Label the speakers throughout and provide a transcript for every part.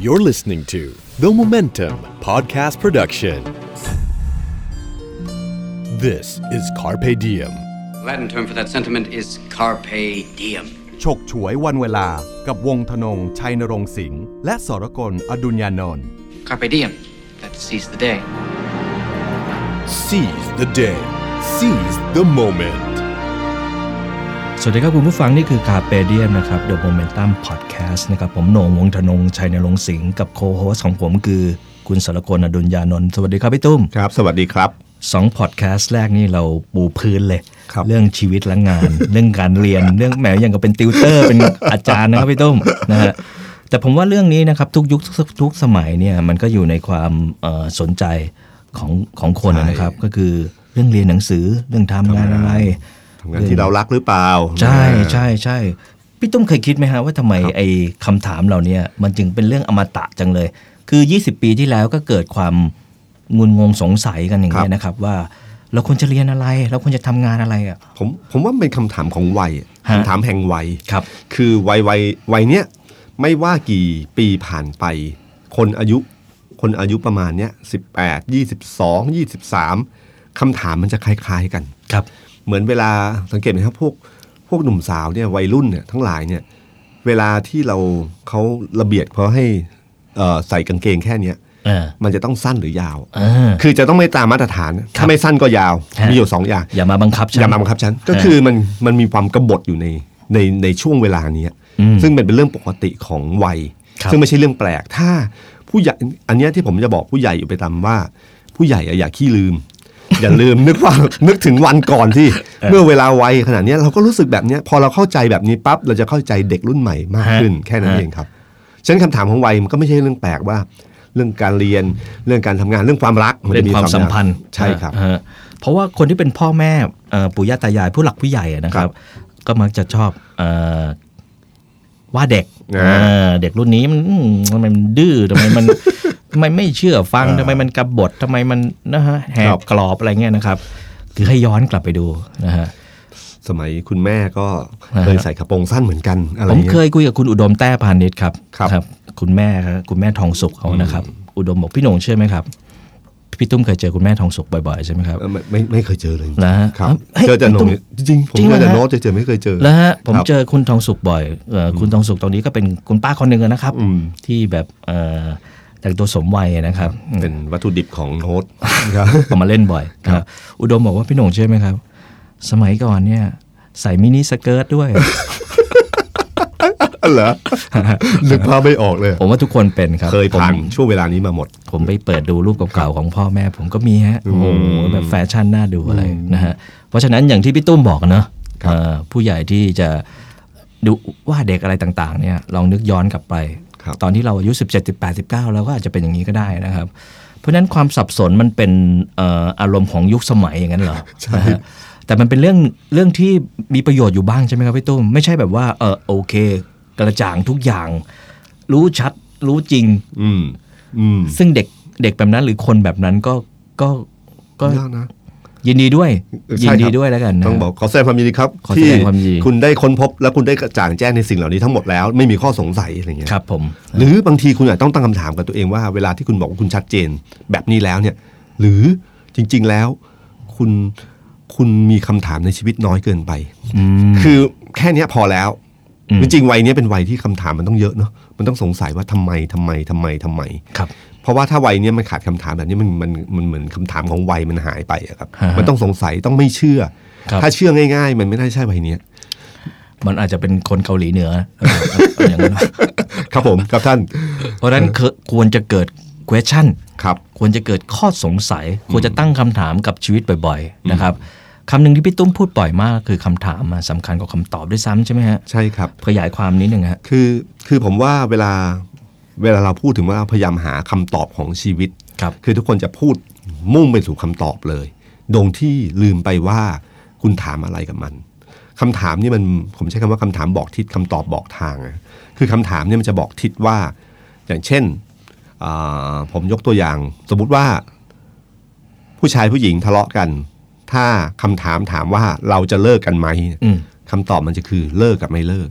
Speaker 1: You're listening to The Momentum Podcast Production. This is Carpe Diem.
Speaker 2: Latin term for that sentiment is carpe diem.
Speaker 3: ฉกฉวยวันเวลากับวงธนง ชัยนรงค์สิงห์และสรกลอดุญญานนท์
Speaker 2: Carpe diem. That seize the day.
Speaker 1: Seize the day. Seize the moment.
Speaker 4: สวัสดีครับคุณผู้ฟังนี่คือคาเปเดียมนะครับ The Momentum Podcast นะครับผมโหน่งวงธนงชัยนรงค์สิงห์กับโคโฮสของผมคือคุณสรกลอดุญญานนท์สวัสดีครับพี่ตุ้ม
Speaker 3: ครับ สวัสดีครับ
Speaker 4: สองพอดแคสต์แรกนี่เราปูพื้นเลย
Speaker 3: ครับ
Speaker 4: เรื่องชีวิตและงาน เรื่องการเรียนเรื่องแหมอย่างกับเป็นติวเตอร์ เป็นอาจารย์นะครับพี่ตุ้มนะฮะแต่ผมว่าเรื่องนี้นะครับทุกยุคทุกทุกสมัยเนี่ยมันก็อยู่ในความเอ่อสนใจของของคนนะครับ ก็คือเรื่องเรียนหนังสือเรื่องทำงานอะไร
Speaker 5: ทำงานที่เรารักหรือเปล่า
Speaker 4: ใช่ใช่ใช่พี่ตุ้มเคยคิดไหมฮะว่าทำไมไอ้คำถามเหล่าเนี้ยมันจึงเป็นเรื่องอมตะจังเลย คือ 20 ปีที่แล้วก็เกิดความงุนงงสงสัยกันอย่างนี้ยนะครับว่าเราควรจะเรียนอะไร เราควรจะทำงานอะไรอะ
Speaker 5: ผมผมว่ามันเป็นคำถามของวัย
Speaker 4: ฮะ
Speaker 5: คำถามแห่งวัย
Speaker 4: ครับ
Speaker 5: คือวัยวัยวัยเนี้ยไม่ว่ากี่ปีผ่านไป คนอายุคนอายุประมาณเนี้ยสิบแปดยี่สิบสองยี่สิบสามคำถามมันจะคล้าย ๆกัน
Speaker 4: ครับ
Speaker 5: เหมือนเวลาสังเกตไหมครับพวกพวกหนุ่มสาวเนี่ยวัยรุ่นเนี่ยทั้งหลายเนี่ยเวลาที่เราเขาระเบียดเขาให้เอ่อใส่กางเกงแค่เนี้ย
Speaker 4: เออ
Speaker 5: มันจะต้องสั้นหรือยาว
Speaker 4: เออ
Speaker 5: คือจะต้องไม่ตามมาตรฐาน
Speaker 4: ครั
Speaker 5: ถ้า
Speaker 4: บ
Speaker 5: ไม่สั้นก็ยาว
Speaker 4: ฮะ
Speaker 5: มีอยู่สองอย่าง
Speaker 4: อย่ามาบังคับฉัน
Speaker 5: อย่ามาบังคับฉัน ก็คือมันมันมีความกบฏอยู่ในในในช่วงเวลานี้
Speaker 4: อืม
Speaker 5: ซึ่งเป็นเป็นเรื่องปกติของวัย
Speaker 4: ครับ
Speaker 5: ซึ่งไม่ใช่เรื่องแปลก ถ้าผู้ใหญ่ อันเนี้ยที่ผมจะบอกผู้ใหญ่อยู่ไปตามว่า ผู้ใหญ่อะอย่าขี้ลืม อย่าลืมนึกว่านึกถึงวันก่อนที่เมื่อเวลาวัยขนาดเนี้ยเราก็รู้สึกแบบเนี้ยพอเราเข้าใจแบบนี้ปั๊บเราจะเข้าใจเด็กรุ่นใหม่มากขึ้นแค่นั้นเองครับฉะนั้นคำถามของวัยมันก็ไม่ใช่เรื่องแปลกว่า เรื่องการเรียนเรื่องการทำงานเรื่องความรักน
Speaker 4: เรื่อ
Speaker 5: จะ
Speaker 4: งความสัมพันธ์
Speaker 5: ใช่ครับ
Speaker 4: ฮะเพราะว่าคนที่เป็นพ่อแม่เอ่อปู่ย่าตายายผู้หลักผู้ใหญ่อะนะครับ ก็มักจะชอบเอ่อว่าเด็ก
Speaker 5: อ่า
Speaker 4: เออเด็กรุ่นนี้มันอืมทำไมมันดื้อทำไมมัน ทำไมไม่เชื่อฟังทำไมมันกบฏทำไมมันนะฮะแหกกรอบอะไรเงี้ยนะครับ คือให้ย้อนกลับไปดูนะฮะ
Speaker 5: สมัยคุณแม่ก็
Speaker 4: อ่าฮะ
Speaker 5: เคยใส่กระโปรงสั้นเหมือนกันอะไร
Speaker 4: ผม
Speaker 5: เงี้
Speaker 4: เค
Speaker 5: ย
Speaker 4: ยคุยกับคุณอุดมแต้พาณิชย์ครับ
Speaker 5: ครับ
Speaker 4: คุณแม่ครับคุณแม่ทองสุขเขานะครับ อุดมบอกพี่หนงเชื่อไหมครับพี่ตุ้มเคยเจอคุณแม่ทองสุขบ่อยๆใช่ไหมครับ
Speaker 5: เออไม่ไม่ไม่เคยเจอเลย
Speaker 4: นะฮะ
Speaker 5: ครับ
Speaker 4: เฮ้ย
Speaker 5: เจอแต่
Speaker 4: พี่
Speaker 5: โน้
Speaker 4: ตุ้
Speaker 5: ต
Speaker 4: ม
Speaker 5: จริงๆผม
Speaker 4: จริง
Speaker 5: เจอแต่
Speaker 4: เหรอฮะ
Speaker 5: โน้ตเจอไม่เคยเจอ
Speaker 4: แล้วฮะผม
Speaker 5: ครับ
Speaker 4: เจอคุณทองสุขบ่อยเอ่ออคุณทองสุขตรงนี้ก็เป็นคุณป้าคนหนึ่งอะนะครับ
Speaker 5: อืม
Speaker 4: ที่แบบ เอ่อแต่งตัวสมวัยนะครับ
Speaker 5: เป็นวัตถุดิบของโน้ตครับ
Speaker 4: เอามาเล่นบ่อยนะครับ อุดมบอกว่าพี่โหน่งเชื่อไหมครับ สมัยก่อนเนี่ยใส่ miniskirt ด้วย
Speaker 5: เหรอนึกภาพไม่ออกเลย
Speaker 4: ผมว่าทุกคนเป็นครับ
Speaker 5: เคยผ่าน
Speaker 4: ผม
Speaker 5: ช่วงเวลานี้มาหมด
Speaker 4: ผมไปเปิดดูรูปเก่าๆของพ่อแม่ ผมก็มีฮะ โอ้โหแบบแฟชั่นน่าดูอะไรนะฮะ เพราะฉะนั้นอย่างที่พี่ตุ้มบอกเนอะเอ่อผู้ใหญ่ที่จะดูว่าเด็กอะไรต่างๆ เนี่ยลองนึกย้อนกลับไป
Speaker 5: ครับ
Speaker 4: ตอนที่เราอายุ 17 18 19เราก็อาจจะเป็นอย่างนี้ก็ได้นะครับ เพราะฉะนั้นความสับสนมันเป็นเอ่ออารมณ์ของยุคสมัยอย่างนั้นเหรอนะฮะแต่มันเป็นเรื่องเรื่องที่มีประโยชน์อยู่บ้างใช่ไหมครับพี่ตุ้มไม่ใช่แบบว่าเออโอเค กระจ่างทุกอย่าง รู้ชัดรู้จริง
Speaker 5: อืมอืม
Speaker 4: ซึ่งเด็กเด็กแบบนั้นหรือคนแบบนั้นก็ก็ก็
Speaker 5: ยากนะ
Speaker 4: ยินดีด้วย
Speaker 5: ใช่
Speaker 4: ยิน
Speaker 5: ครับ
Speaker 4: ดีด้วยแล้วกันนะ
Speaker 5: ต้องบอกขอแสดงความยินดีครับ
Speaker 4: ขอแส
Speaker 5: ที่
Speaker 4: ดงความยินดี
Speaker 5: คุณได้ค้นพบและคุณได้กระจ่างแจ้งในสิ่งเหล่านี้ทั้งหมดแล้วไม่มีข้อสงสัยอะไรเงี้ย
Speaker 4: ครับผม
Speaker 5: หรือบางทีคุณอาจต้องตั้งคำถามกับตัวเองว่าเวลาที่คุณบอกว่าคุณชัดเจนแบบนี้แล้วเนี่ย หรือจริง ๆแล้วคุณคุณมีคำถามในชีวิตน้อยเกินไป
Speaker 4: อืม
Speaker 5: คือแค่เนี้ยพอแล้ว
Speaker 4: อืม
Speaker 5: จริงๆวัยเนี้ยเป็นวัยที่คำถามมันต้องเยอะเนาะมันต้องสงสัยว่าทำไมทำไมทำไมทำไม
Speaker 4: ครับ
Speaker 5: เพราะว่าถ้าวัยเนี้ยมันขาดคำถามแบบนี้มันมันมันเหมือนคำถามของวัยมันหายไปอะครับ
Speaker 4: ฮะ
Speaker 5: มันต้องสงสัยต้องไม่เชื่อ
Speaker 4: ครับ
Speaker 5: ถ้าเชื่อง่าย ๆ มันไม่ได้ใช่วัยเนี้ย
Speaker 4: มันอาจจะเป็นคนเกาหลีเหนือเออเอาอย่างนั้น
Speaker 5: ครับผมครับท่าน
Speaker 4: เพราะฉะนั้นคือควรจะเกิด question
Speaker 5: ครับ
Speaker 4: ควรจะเกิดข้อสงสัย ควรจะตั้งคำถามกับชีวิตบ่อย ๆ นะครับคำหนึ่งที่พี่ตุ้มพูดบ่อยมากคือคำถามอะสำคัญกว่าคำตอบด้วยซ้ำใช่ไหมฮะ
Speaker 5: ใช่ครับ
Speaker 4: ขยายความนิดหนึ่งฮะ
Speaker 5: คือคือผมว่าเวลา เวลาเราพูดถึงว่าพยายามหาคำตอบของชีวิต
Speaker 4: ครับ
Speaker 5: คือทุกคนจะพูดมุ่งไปสู่คำตอบเลย โดยที่ลืมไปว่าคุณถามอะไรกับมันคำถามนี่มันผมใช้คำว่าคำถามบอกทิศคำตอบบอกทางอะคือคำถามเนี่ยมันจะบอกทิศว่า อย่างเช่นอ่าผมยกตัวอย่าง สมมุติว่า ผู้ชายผู้หญิงทะเลาะกัน ถ้าคำถามถามว่าเราจะเลิกกันไหม
Speaker 4: อืม
Speaker 5: คำตอบมันจะคือเลิกกับไม่เลิก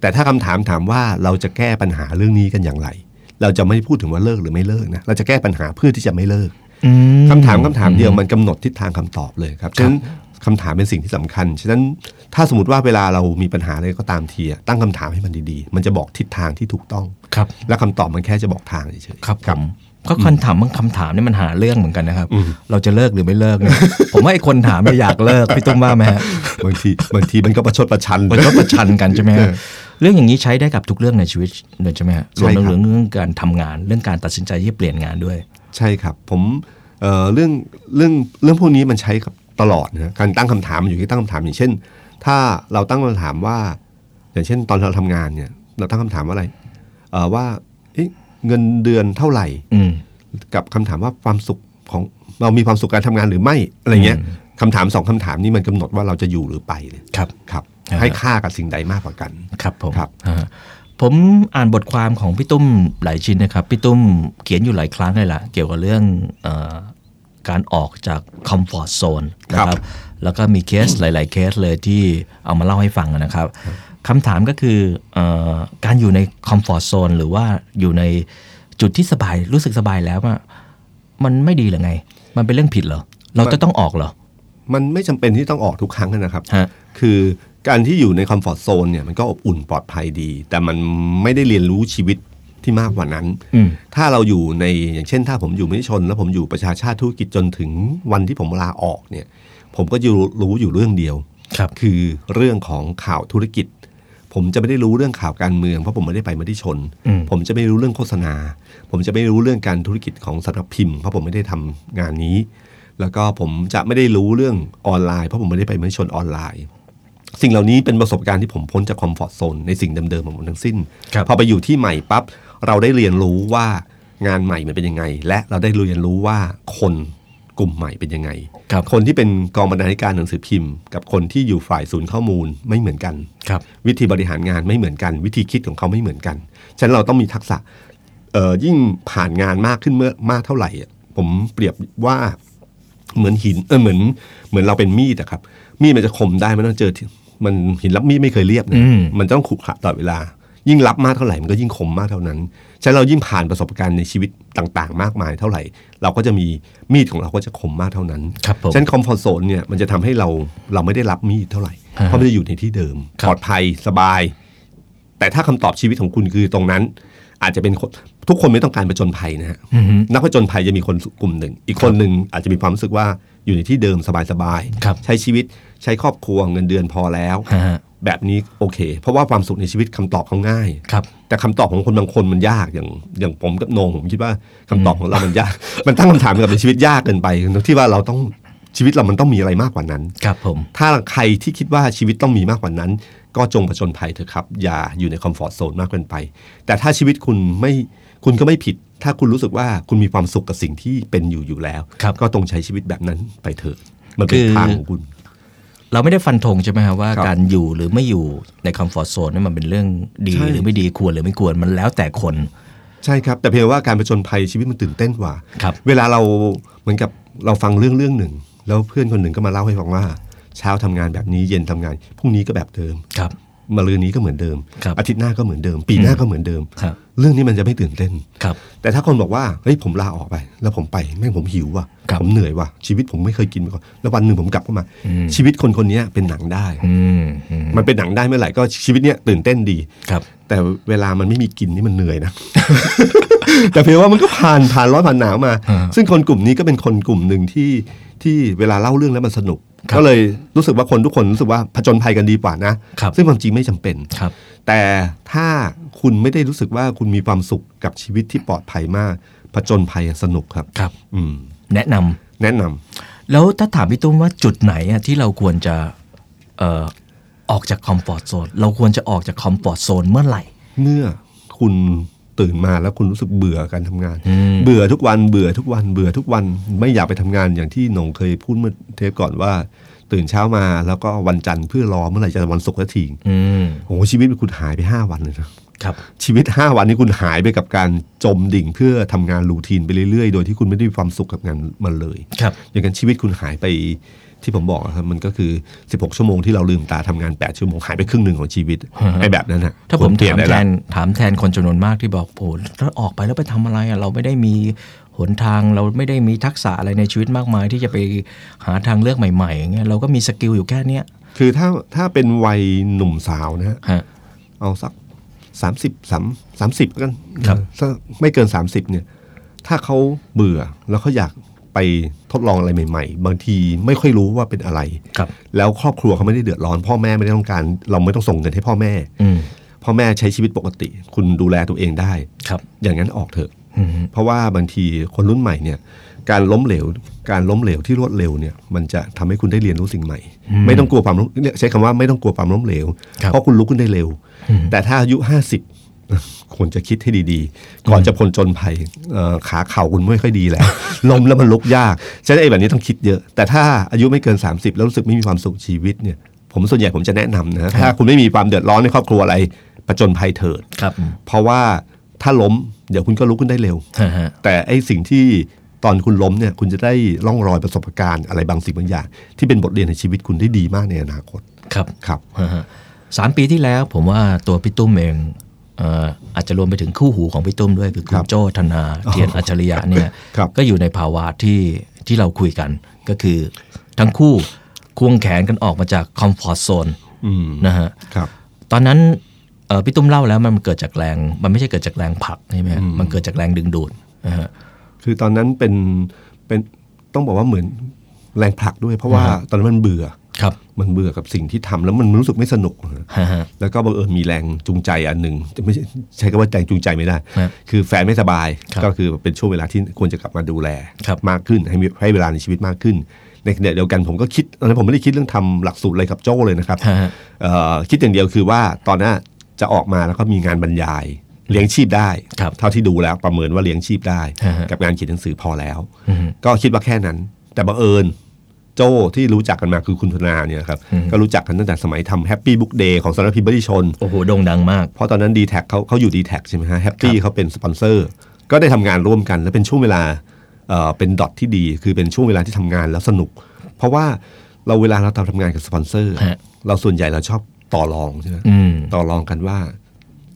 Speaker 5: แต่ถ้าคำถามถามว่าเราจะแก้ปัญหาเรื่องนี้กันอย่างไร เราจะไม่พูดถึงว่าเลิกหรือไม่เลิกนะเราจะแก้ปัญหาเพื่อที่จะไม่เลิก
Speaker 4: อืม
Speaker 5: คำถามคำถามเดียวมันกำหนดทิศทางคำตอบเลยครับฉะนั้นคำถามเป็นสิ่งที่สำคัญ ฉะนั้นถ้าสมมติว่าเวลาเรามีปัญหาอะไรก็ตามทีอะตั้งคำถามให้มันดีๆ มันจะบอกทิศทางที่ถูกต้อง
Speaker 4: ครับ
Speaker 5: และคำตอบมันแค่จะบอกทางเฉยๆ
Speaker 4: ครับผมก็คำถามบางคำถามนี่มันหาเรื่องเหมือนกันนะครับ
Speaker 5: อืม
Speaker 4: เราจะเลิกหรือไม่เลิกเนี่ยผมว่าไอ้คนถามเนี่ยอยากเลิกพี่ตุ้มว่าไหมฮะ
Speaker 5: บางทีบางทีมันก็ประชดประชัน
Speaker 4: มันก็ประชันกันใช่ไหมฮะ เรื่องอย่างนี้ใช้ได้กับทุกเรื่องในชีวิตเลยใช่ไหมฮะรวม
Speaker 5: ใช่ครับ
Speaker 4: ถึงเรื่องการทำงานเรื่องการตัดสินใจที่เปลี่ยนงานด้วย
Speaker 5: ใช่ครับ ผมเอ่อเรื่องเรื่องเรื่องพวกนี้มันใช้กับตลอดนะการตั้งคำถามมันอยู่ที่ตั้งคำถามอย่างเช่น ถ้าเราตั้งคำถามว่า อย่างเช่น ตอนเราทำงานเนี่ยเราตั้งคำถามว่าอะไรเอ่อว่าเอ๊ะเงินเดือนเท่าไหร่
Speaker 4: อืม
Speaker 5: กับคำถามว่าความสุขของเรามีความสุขการทำงานหรือไม่อะไรเงี้ยคำถามสองคำถามนี้มันกำหนดว่าเราจะอยู่หรือไปเลย
Speaker 4: ครับ
Speaker 5: ครับ
Speaker 4: อ่า
Speaker 5: ให้ค่ากับสิ่งใดมากกว่ากัน
Speaker 4: ครับผม
Speaker 5: ครับ
Speaker 4: อ่าผมอ่านบทความของพี่ตุ้มหลายชิ้นนะครับ พี่ตุ้มเขียนอยู่หลายครั้งเลยล่ะ เกี่ยวกับเรื่องเออการออกจากคอมฟอร์ z โซนนะค
Speaker 5: ครั
Speaker 4: รับ
Speaker 5: บ
Speaker 4: แล้วก็มีเคสหลาย ๆ เคสเลยที่เอามาเล่าให้ฟังนะครับคำถามก็คือเออการอยู่ในคอมฟอร์ z โซนหรือว่าอยู่ในจุดที่สบายรู้สึกสบายแล้วอะมันไม่ดีหรือไง มันเป็นเรื่องผิดเหรอ เราจะต้องออกเหรอ
Speaker 5: มันไม่จำเป็นที่ต้องออกทุกครั้งนะครับ
Speaker 4: ฮะ
Speaker 5: คือ การที่อยู่ในคอมฟอร์ z โซนเนี่ยมันก็อบอุ่นปลอดภัยดี แต่มันไม่ได้เรียนรู้ชีวิตที่มากกว่านั้น
Speaker 4: อืม
Speaker 5: ถ้าเราอยู่ในอย่างเช่น ถ้าผมอยู่มติชน แล้วผมอยู่ประชาชาติธุรกิจจนถึงวันที่ผมลาออกเนี่ย ผมก็จะรู้อยู่เรื่องเดียว
Speaker 4: ครับ
Speaker 5: คือเรื่องของข่าวธุรกิจ ผมจะไม่ได้รู้เรื่องข่าวการเมืองเพราะผมไม่ได้ไปไม่ได้ชน
Speaker 4: อืม
Speaker 5: ผมจะไม่รู้เรื่องโฆษณา ผมจะไม่รู้เรื่องการธุรกิจของสำนักพิมพ์เพราะผมไม่ได้ทำงานนี้ แล้วก็ผมจะไม่ได้รู้เรื่องออนไลน์เพราะผมไม่ได้ไปไม่ได้ชนออนไลน์ สิ่งเหล่านี้เป็นประสบการณ์ที่ผมพ้นจากคอมฟอร์ทโซนในสิ่งเดิมๆของผมทั้งสิ้น
Speaker 4: ครับ
Speaker 5: พอไปอยู่ที่ใหม่ปั๊บเราได้เรียนรู้ว่างานใหม่มันเป็นยังไง และเราได้เรียนรู้ว่าคนกลุ่มใหม่เป็นยังไง
Speaker 4: ครับ
Speaker 5: คนที่เป็นกองบรรณาธิการหนังสือพิมพ์ กับคนที่อยู่ฝ่ายศูนย์ข้อมูลไม่เหมือนกัน
Speaker 4: ครับ
Speaker 5: วิธีบริหารงานไม่เหมือนกัน วิธีคิดของเขาไม่เหมือนกัน ฉะนั้นเราต้องมีทักษะเอ่อยิ่งผ่านงานมากขึ้นเมื่อมากเท่าไหร่อะผมเปรียบว่าเหมือนหินเออเหมือนเหมือนเราเป็นมีดอะครับ มีดมันจะคมได้มันต้องเจอที่มันหินรับมีดไม่เคยเรียบนะ
Speaker 4: อืม
Speaker 5: มันต้องขรุขระตลอดเวลา ยิ่งรับมากเท่าไหร่มันก็ยิ่งคมมากเท่านั้นฉะนั้นเรายิ่งผ่านประสบการณ์ในชีวิตต่างๆ มากมายเท่าไหร่ เราก็จะมีมีดของเราก็จะคมมากเท่านั้น
Speaker 4: ครับผม
Speaker 5: ฉะนั้นคอมฟอร์ z โซนเนี่ยมันจะทำให้เราเราไม่ได้รับมีดเท่าไหร่
Speaker 4: ฮะ
Speaker 5: เพราะมันจะอยู่ในที่เดิม
Speaker 4: ครับ
Speaker 5: ปลอดภัยสบาย แต่ถ้าคำตอบชีวิตของคุณคือตรงนั้นอาจจะเป็นคนทุกคนไม่ต้องการผจญภัยนะฮะ
Speaker 4: อือฮึ
Speaker 5: นักผจญภัยจะมีคนกลุ่มหนึ่ง อีกคนหนึ่งอาจจะมีความรู้สึกว่าอยู่ในที่เดิมสบาย
Speaker 4: ครับ
Speaker 5: ใช้ชีวิต ใช้ครอบครัวเงินเดือนพอแล้ว
Speaker 4: ฮะฮะ
Speaker 5: แบบนี้โอเค เพราะว่าความสุขในชีวิตคำตอบเขาง่าย
Speaker 4: ครับ
Speaker 5: แต่คำตอบของคนบางคนมันยากอย่างอย่างผมกับโหนงผมคิดว่าคำตอบของเรามันยาก มันตั้งคำถามกับในชีวิตยากเกินไปที่ว่าเราต้องชีวิตเรามันต้องมีอะไรมากกว่านั้น
Speaker 4: ครับผม
Speaker 5: ถ้าใครที่คิดว่าชีวิตต้องมีมากกว่านั้น ก็จงผจญภัยเถอะครับ อย่าอยู่ในคอมฟอร์ z โซนมากเกินไป แต่ถ้าชีวิตคุณไม่คุณก็ไม่ผิด ถ้าคุณรู้สึกว่าคุณมีความสุขกับสิ่งที่เป็นอยู่อยู่แล้ว
Speaker 4: ครับ
Speaker 5: ก็ต้องใช้ชีวิตแบบนั้นไปเถอะ มันเป็น
Speaker 4: คือ
Speaker 5: ทางของคุณ
Speaker 4: เราไม่ได้ฟันธงใช่ไหมครับว่า
Speaker 5: ครับ
Speaker 4: การอยู่หรือไม่อยู่ในคอมฟอร์ z โซนนี่มันเป็นเรื่องดี
Speaker 5: ใช่
Speaker 4: หรือไม่ดีควรหรือไม่ควรมันแล้วแต่คน
Speaker 5: ใช่ครับ แต่เพียงว่าการผจญภัยชีวิตมันตื่นเต้นกว่า
Speaker 4: ครับ
Speaker 5: เวลาเราเหมือนกับเราฟังเรื่องเรื่องหนึ่ง แล้วเพื่อนคนหนึ่งก็มาเล่าให้ฟังว่า เช้าทำงานแบบนี้เย็นทำงานพรุ่งนี้ก็แบบเดิม
Speaker 4: ครับ
Speaker 5: มาลืนนี้ก็เหมือนเดิม
Speaker 4: ครับ
Speaker 5: อาทิตย์หน้าก็เหมือนเดิม ปีหน้าก็เหมือนเดิม
Speaker 4: ครับ
Speaker 5: เรื่องนี้มันจะไม่ตื่นเต้น
Speaker 4: ครับ
Speaker 5: แต่ถ้าคนบอกว่าเฮ้ยผมลาออกไป แล้วผมไปแม่งผมหิวว่ะ
Speaker 4: ครับ
Speaker 5: ผมเหนื่อยว่ะชีวิตผมไม่เคยกินมาก่อนแล้ววันหนึ่งผมกลับเข้ามา
Speaker 4: อืม
Speaker 5: ชีวิตคนคนนี้เป็นหนังได้
Speaker 4: อืมอืม
Speaker 5: มันเป็นหนังได้เมื่อไหร่ก็ชีวิตเนี้ยตื่นเต้นดี
Speaker 4: ครับ
Speaker 5: แต่เวลามันไม่มีกินนี่มันเหนื่อยนะแต่เพียงว่ามันก็ผ่านผ่านร้อนผ่านหนาวมา
Speaker 4: อ่า
Speaker 5: ซึ่งคนกลุ่มนี้ก็เป็นคนกลุ่มหนึ่งที่ ที่เวลาเล่าเรื่องแล้วมันสนุก
Speaker 4: ครับ
Speaker 5: ก็เลยรู้สึกว่าคนทุกคนรู้สึกว่าผจญภัยกันดีกว่านะ
Speaker 4: ครับ
Speaker 5: ซึ่งความจริงไม่จำเป็น
Speaker 4: ครับ
Speaker 5: แต่ถ้าคุณไม่ได้รู้สึกว่าคุณมีความสุขกับชีวิตที่ปลอดภัยมากผจญภัยอะสนุกครับ
Speaker 4: ครับ
Speaker 5: อืม
Speaker 4: แนะนำ
Speaker 5: แนะนำ
Speaker 4: แล้วถ้าถามพี่ตุ้มว่าจุดไหนอะที่เราควรจะเอ่อออกจากคอมฟอร์ z โซนเราควรจะออกจากคอมฟอร์ z โซนเมื่อไหร่
Speaker 5: เมื่อคุณ ตื่นมาแล้วคุณรู้สึกเบื่อการทำงาน
Speaker 4: อืม
Speaker 5: เบื่อทุกวันเบื่อทุกวันเบื่อทุกวันไม่อยากไปทำงานอย่างที่หนงเคยพูดเมื่อเทปก่อนว่า ตื่นเช้ามาแล้วก็วันจันทร์เพื่อรอเมื่อไหร่จะวันศุกร์สักที
Speaker 4: อืม
Speaker 5: โอ้โหชีวิตคุณหายไป 5 วันเลยนะครับชีวิต 5 วันนี้คุณหายไปกับการจมดิ่งเพื่อทำงานรูทีนไปเรื่อยๆ โดยที่คุณไม่ได้มีความสุขกับงานมันเลย
Speaker 4: ครับ
Speaker 5: อย่างนั้นชีวิตคุณหายไป ที่ผมบอกอะครับมันก็คือ 16 ชั่วโมงที่เราลืมตาทำงาน 8 ชั่วโมงหายไปครึ่งหนึ่งของชีวิตไอ้แบบนั้นฮะ
Speaker 4: ถ้าผม
Speaker 5: เปลี่ย
Speaker 4: ถานม
Speaker 5: ได้
Speaker 4: แท
Speaker 5: แล้ว
Speaker 4: นถามแทนคนจำนวนมากที่บอกโอ้ถ้าออกไปแล้วไปทำอะไรอะเราไม่ได้มีหนทางเราไม่ได้มีทักษะอะไรในชีวิตมากมาย ที่จะไปหาทางเลือกใหม่ๆอย่างเงี้ยเราก็มีสกิลอยู่แค่เนี้ย
Speaker 5: คือถ้าถ้าเป็นวัยหนุ่มสาวนะฮะ
Speaker 4: ฮะ
Speaker 5: เอาสักสามสิบสามสามสิบกัน
Speaker 4: ครับ
Speaker 5: สักไม่เกิน30เนี่ย ถ้าเขาเบื่อแล้วเขาอยาก ไปทดลองอะไรใหม่ ๆ บางทีไม่ค่อยรู้ว่าเป็นอะไร
Speaker 4: ครับ
Speaker 5: แล้วครอบครัวเขาไม่ได้เดือดร้อน พ่อแม่ไม่ได้ต้องการ เราไม่ต้องส่งเงินให้พ่อแม่
Speaker 4: อืม
Speaker 5: พ่อแม่ใช้ชีวิตปกติ คุณดูแลตัวเองได้
Speaker 4: ครับ
Speaker 5: อย่างนั้นออกเถอะ
Speaker 4: อืม
Speaker 5: เพราะว่าบางทีคนรุ่นใหม่เนี่ย การล้มเหลว การล้มเหลวที่รวดเร็วเนี่ย มันจะทำให้คุณได้เรียนรู้สิ่งใหม่ ไม่ต้องกลัวความล้มเนี่ยใช้คำว่าไม่ต้องกลัวความล้มเหลว
Speaker 4: ครับ
Speaker 5: เพราะคุณลุกขึ้นได้เร็ว แต่ถ้าอายุห้าสิบ ควรจะคิดให้ดีๆ ก่อนจะพ้นจนภัยเอ่อขาเข่าคุณไม่ค่อยดีแล้วล้มแล้วมันลุกยากฉะนั้นไอ้แบบนี้ต้องคิดเยอะ แต่ถ้าอายุไม่เกิน 30 แล้วรู้สึกไม่มีความสุขชีวิตเนี่ยผมส่วนใหญ่ผมจะแนะนำนะถ้าคุณไม่มีความเดือดร้อนในครอบครัวอะไรประจนภัยเถิด
Speaker 4: ครับ
Speaker 5: เพราะว่าถ้าล้มเดี๋ยวคุณก็ลุกขึ้นได้เร็ว
Speaker 4: ฮะฮะ
Speaker 5: แต่ไอ้สิ่งที่ตอนคุณล้มเนี่ยคุณจะได้ร่องรอยประสบการณ์อะไรบางสิ่งบางอย่าง ที่เป็นบทเรียนในชีวิตคุณได้ดีมากในอนาคต
Speaker 4: ครับ
Speaker 5: ครับ
Speaker 4: ฮะฮะสามปีที่แล้วผมว่าตัวพี่ตุ้มเองเอ่ออาจจะรวมไปถึงคู่หูของพี่ตุ้มด้วยคือคุ
Speaker 5: ครั
Speaker 4: ณ
Speaker 5: บ
Speaker 4: โจ้ธนาเทียนอัจฉริยะเนี่ย
Speaker 5: ครับ
Speaker 4: ก็อยู่ในภาวะที่ที่เราคุยกัน ก็คือทั้งคู่ควงแขนกันออกมาจากคอมฟอร์ทโซน
Speaker 5: อืม
Speaker 4: นะฮะ
Speaker 5: ครับ
Speaker 4: ตอนนั้นเอ่อพี่ตุ้มเล่าแล้วมันเกิดจากแรง มันไม่ใช่เกิดจากแรงผลักใช่ไหมฮะมันเกิดจากแรงดึงดูดนะฮะ
Speaker 5: คือตอนนั้นเป็นเป็นต้องบอกว่าเหมือนแรงผลักด้วย เพราะว่า
Speaker 4: อ่าฮะ
Speaker 5: ตอนนั้นมันเบื่อ
Speaker 4: ครับ
Speaker 5: มันเบื่อกับสิ่งที่ทำแล้วมันรู้สึกไม่สนุก
Speaker 4: ฮะฮะ
Speaker 5: แล้วก็บังเอิญมีแรงจูงใจอันหนึ่งจะไม่ใช่ใช้คำว่าแรงจูงใจไม่ได้
Speaker 4: ฮะ
Speaker 5: คือแฟนไม่สบาย
Speaker 4: ครับ
Speaker 5: ก็คือเป็นช่วงเวลาที่ควรจะกลับมาดูแล
Speaker 4: ครับ
Speaker 5: มากขึ้นให้มีให้เวลาในชีวิตมากขึ้น ในขณะเดียวกันผมก็คิดตอนนั้นผมไม่ได้คิดเรื่องทำหลักสูตรอะไรกับโจ้เลยนะครับ
Speaker 4: ฮะฮะ
Speaker 5: เอ่อคิดอย่างเดียวคือว่าตอนนั้นจะออกมาแล้วก็มีงานบรรยายเลี้ยงชีพได้
Speaker 4: ครับ
Speaker 5: เท่าที่ดูแล้วประเมินว่าเลี้ยงชีพได้
Speaker 4: ฮะฮะ
Speaker 5: กับงานเขียนหนังสือพอแล้ว
Speaker 4: อืม
Speaker 5: ก็คิดว่าแค่นั้น แต่บังเอิญ โจ้ที่รู้จักกันมาคือคุณธนาเนี่ยครับ ก็รู้จักกันตั้งแต่สมัยทำ Happy Book Day ของสำนักพิมพ์มติชน
Speaker 4: โอ้โหโด่งดังมาก
Speaker 5: เพราะตอนนั้นดีแทคเขาเขาอยู่ดีแทคใช่ไหมฮะ Happy เขาเป็นสปอนเซอร์ ก็ได้ทำงานร่วมกันแล้วเป็นช่วงเวลาเอ่อเป็นดอทที่ดี คือเป็นช่วงเวลาที่ทำงานแล้วสนุก เพราะว่าเราเวลาเราทำงานกับสปอนเซอร์
Speaker 4: ฮะ
Speaker 5: เราส่วนใหญ่เราชอบต่อรองใช่ไหม
Speaker 4: อืม
Speaker 5: ต่อรองกันว่า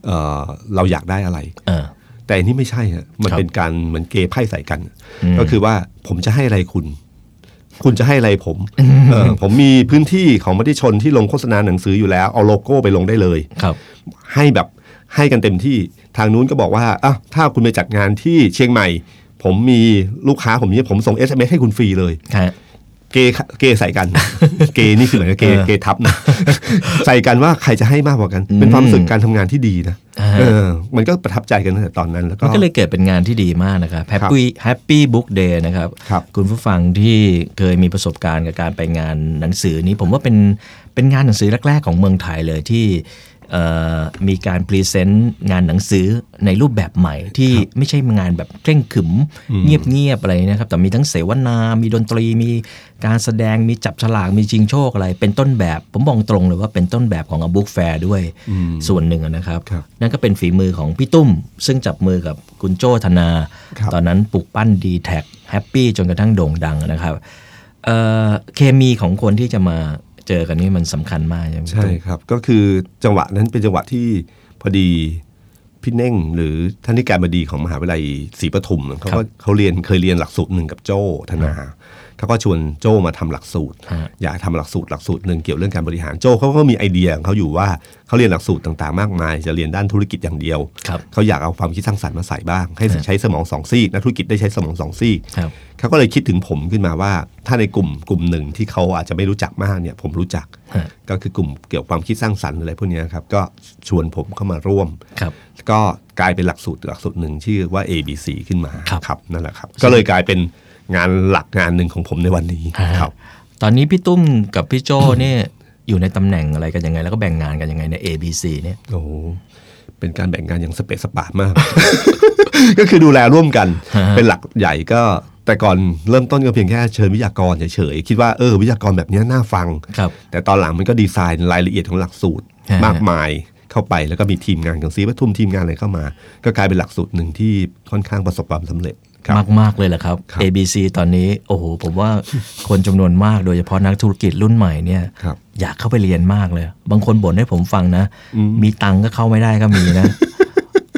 Speaker 5: เอ่อเราอยากได้อะไร
Speaker 4: เออ
Speaker 5: แต่อันนี้ไม่ใช่ฮะมัน
Speaker 4: ครับ
Speaker 5: เป็นการเหมือนเกย์ไพ่ใส่กัน
Speaker 4: อืม
Speaker 5: ก็คือว่าผมจะให้อะไรคุณ คุณจะให้อะไรผมเออผมมีพื้นที่ของมติชนที่ลงโฆษณาหนังสืออยู่แล้วเอาโลโก้ไปลงได้เลย
Speaker 4: ครับ
Speaker 5: ให้แบบให้กันเต็มที่ทางนู้นก็บอกว่าอะถ้าคุณไปจัดงานที่เชียงใหม่ ผมมีลูกค้าผมนี้ผมส่ง SMS ให้คุณฟรีเลย
Speaker 4: ฮะ
Speaker 5: เกย์เกย์ใส่กัน เกย์นี่คือเหมือนกับเกย์
Speaker 4: เออ
Speaker 5: เกย์ทับนะใส่กันว่าใครจะให้มากกว่ากัน
Speaker 4: อืม
Speaker 5: เป็นความรู้สึกการทำงานที่ดีนะ
Speaker 4: อ่า
Speaker 5: เออ มันก็ประทับใจกันตั้งแต่ตอนนั้นแล้วก็
Speaker 4: มันก็เลยเกิดเป็นงานที่ดีมากนะครับ Happy Happy Book Day นะครับ
Speaker 5: ครับ
Speaker 4: ณผู้ฟังที่เคยมีประสบการณ์กับการไปงานหนังสือนี้ผมว่าเป็นเป็นงานหนังสือแรก ๆ ของเมืองไทยเลยที่เอ่อ มีการ present งานหนังสือในรูปแบบใหม่ที่ไม่ใช่งานแบบเคร่งขรึมเงียบๆอะไรนะครับ แต่มีทั้งเสวนา มีดนตรี มีการแสดง มีจับฉลาก มีชิงโชคอะไร เป็นต้นแบบ ผมบอกตรงเลยว่าเป็นต้นแบบของ a book fair ด้วยส่วนหนึ่งนะครับ
Speaker 5: ครับ
Speaker 4: นั่นก็เป็นฝีมือของพี่ตุ้ม ซึ่งจับมือกับคุณโจ้ธนา
Speaker 5: ครับ
Speaker 4: ตอนนั้นปลูกปั้นดีแทคHappy จนกระทั่งโด่งดังนะครับเอ่อเคมีของคนที่จะมา เจอกันนี่มันสำคัญมากใช่ไหมพี่
Speaker 5: ใช่
Speaker 4: ตุ้ม
Speaker 5: ครับ ก็คือจังหวะนั้นเป็นจังหวะที่พอดีพี่เน่ง หรือท่านอธิการบดีของมหาวิทยาลัยศรีปทุมเขาก็เขาเรียนเคยเรียนหลักสูตรหนึ่งกับโจ้ธนาเขาก็ชวนโจ้มาทำหลักสูตร
Speaker 4: ฮะ
Speaker 5: อยากทำหลักสูตรหลักสูตรหนึ่งเกี่ยวเรื่องการบริหารโจ้เขาก็มีไอเดียของเขาอยู่ว่าเขาเรียนหลักสูตรต่างๆมากมาย จะเรียนด้านธุรกิจอย่างเดียว
Speaker 4: ครับ
Speaker 5: เขาอยากเอาความคิดสร้างสรรค์มาใส่บ้าง ให้
Speaker 4: ฮะ
Speaker 5: ใช้สมองสองซีกนักธุรกิจได้ใช้สมองสองซีก
Speaker 4: ครับ
Speaker 5: เขาก็เลยคิดถึงผมขึ้นมาว่า ถ้าในกลุ่มกลุ่มหนึ่งที่เขาอาจจะไม่รู้จักมากเนี่ยผมรู้จัก
Speaker 4: ฮะ
Speaker 5: ก็คือกลุ่มเกี่ยวกับความคิดสร้างสรรค์อะไรพวกเนี้ยครับก็ชวนผมเข้ามาร่วม
Speaker 4: ครับ
Speaker 5: ก็กลายเป็นหลักสูตรหลักสูตรหนึ่งชื่อว่า ABC ขึ้นมา
Speaker 4: ครับ
Speaker 5: ครับนั่นแหละครับ ก็เลยกลายเป็นงานหลักงานหนึ่งของผมในวันนี้
Speaker 4: ฮะ
Speaker 5: ครับ
Speaker 4: ตอนนี้พี่ตุ้มกับพี่โจ้เนี่ยอยู่ในตำแหน่งอะไรกันยังไง แล้วก็แบ่งงานกันยังไงใน ABC เนี่ย
Speaker 5: โอ้โหเป็นการแบ่งงานอย่างสเปซสปามาก ก็คือดูแลร่วมกัน
Speaker 4: ฮะ
Speaker 5: เป็นหลักใหญ่ก็ แต่ก่อนเริ่มต้นก็เพียงแค่เชิญวิทยากรเฉยๆคิดว่าเออวิทยากรแบบเนี้ยน่าฟัง
Speaker 4: ครับ
Speaker 5: แต่ตอนหลังมันก็ดีไซน์รายละเอียดของหลักสูตร
Speaker 4: ฮะ
Speaker 5: มากมายเข้าไปแล้วก็มีทีมงานของซีปทุมทีมงานอะไรเข้ามา ก็กลายเป็นหลักสูตรหนึ่งที่ค่อนข้างประสบความสำเร็จครับ
Speaker 4: มากมากๆเลยแหละครับ
Speaker 5: ครับ
Speaker 4: ABC ตอนนี้โอ้โหผมว่าคนจำนวนมากโดยเฉพาะนักธุรกิจรุ่นใหม่เนี่ย
Speaker 5: ครับ
Speaker 4: อยากเข้าไปเรียนมากเลย บางคนบ่นให้ผมฟังนะ มีตังค์ก็เข้าไม่ได้ก็มีนะ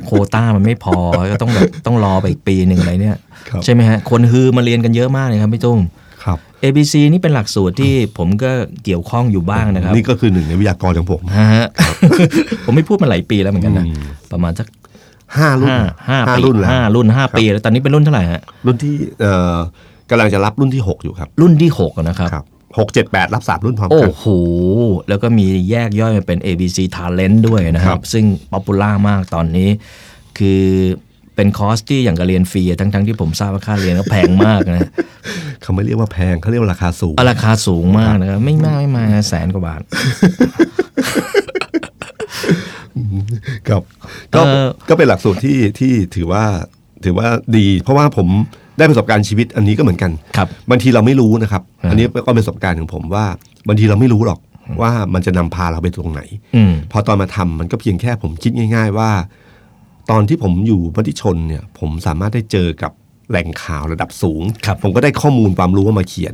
Speaker 4: โควต้ามันไม่พอก็ต้องแบบต้องรอไปอีกปีหนึ่งอะไรเนี่ย
Speaker 5: ครับ
Speaker 4: ใช่ไหมฮะ คนฮือมาเรียนกันเยอะมากเลยครับพี่ตุ้ม
Speaker 5: ครับ
Speaker 4: ABC นี่เป็นหลักสูตรที่ผมก็เกี่ยวข้องอยู่บ้างนะครับ
Speaker 5: นี่ก็คือหนึ่งในวิทยากรของผม
Speaker 4: ฮะผมไม่พูดมาหลายปีแล้วเหมือนกันนะประมาณสัก
Speaker 5: ห้ารุ่น
Speaker 4: ห้าห้า
Speaker 5: ห้า
Speaker 4: ปี
Speaker 5: รุ่นแล้ว
Speaker 4: ห้ารุ่นห้าปีแล้วตอนนี้เป็นรุ่นเท่าไหร่ฮะ
Speaker 5: รุ่นที่เอ่อกำลังจะรับรุ่นที่หกอยู่ครับ
Speaker 4: รุ่นที่หกนะครับ
Speaker 5: ครับหกเจ็ดแปดรับสามรุ่นพร้อมกัน
Speaker 4: โอ้โห แล้วก็มีแยกย่อยมาเป็น ABC Talent ด้วยนะครั
Speaker 5: บ
Speaker 4: ซึ่ง popular มากตอนนี้ คือเป็นคอร์สที่อย่างกับเรียนฟรีทั้งทั้งๆที่ผมทราบว่าค่าเรียนก็แพงมากนะ
Speaker 5: เขาไม่เรียกว่าแพงเขาเรียกว่าราคาสูง
Speaker 4: เอาราคาสูงมากนะครับ ไม่มากไม่มากแสนกว่าบาท
Speaker 5: ครับก็
Speaker 4: เอ่อ
Speaker 5: ก็เป็นหลักสูตรที่ที่ถือว่าถือว่าดี เพราะว่าผม ได้ประสบการณ์ชีวิตอันนี้ก็เหมือนกัน
Speaker 4: ครับ
Speaker 5: บางทีเราไม่รู้นะครับ
Speaker 4: อ่า
Speaker 5: อันนี้ก็เป็นประสบการณ์ของผมว่าบางทีเราไม่รู้หรอกว่ามันจะนำพาเราไปตรงไหน
Speaker 4: อืม
Speaker 5: พอตอนมาทำมันก็เพียงแค่ผมคิดง่าย ๆ ว่า ตอนที่ผมอยู่มติชนเนี่ย ผมสามารถได้เจอกับแหล่งข่าวระดับสูง
Speaker 4: ครับ
Speaker 5: ผมก็ได้ข้อมูลความรู้มาเขียน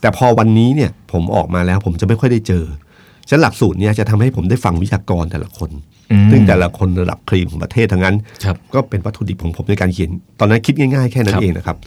Speaker 5: แต่พอวันนี้เนี่ยผมออกมาแล้วผมจะไม่ค่อยได้เจอฉะนั้นหลักสูตรเนี่ยจะทำให้ผมได้ฟังวิชากรแต่ละคน
Speaker 4: อืม
Speaker 5: ซึ่งแต่ละคนระดับครีมของประเทศทั้งนั้น
Speaker 4: ครับ
Speaker 5: ก็เป็นวัตถุดิบของผมในการเขียน ตอนนั้นคิดง่ายๆ แค่นั้
Speaker 4: ครั
Speaker 5: น
Speaker 4: บ
Speaker 5: เองนะครับ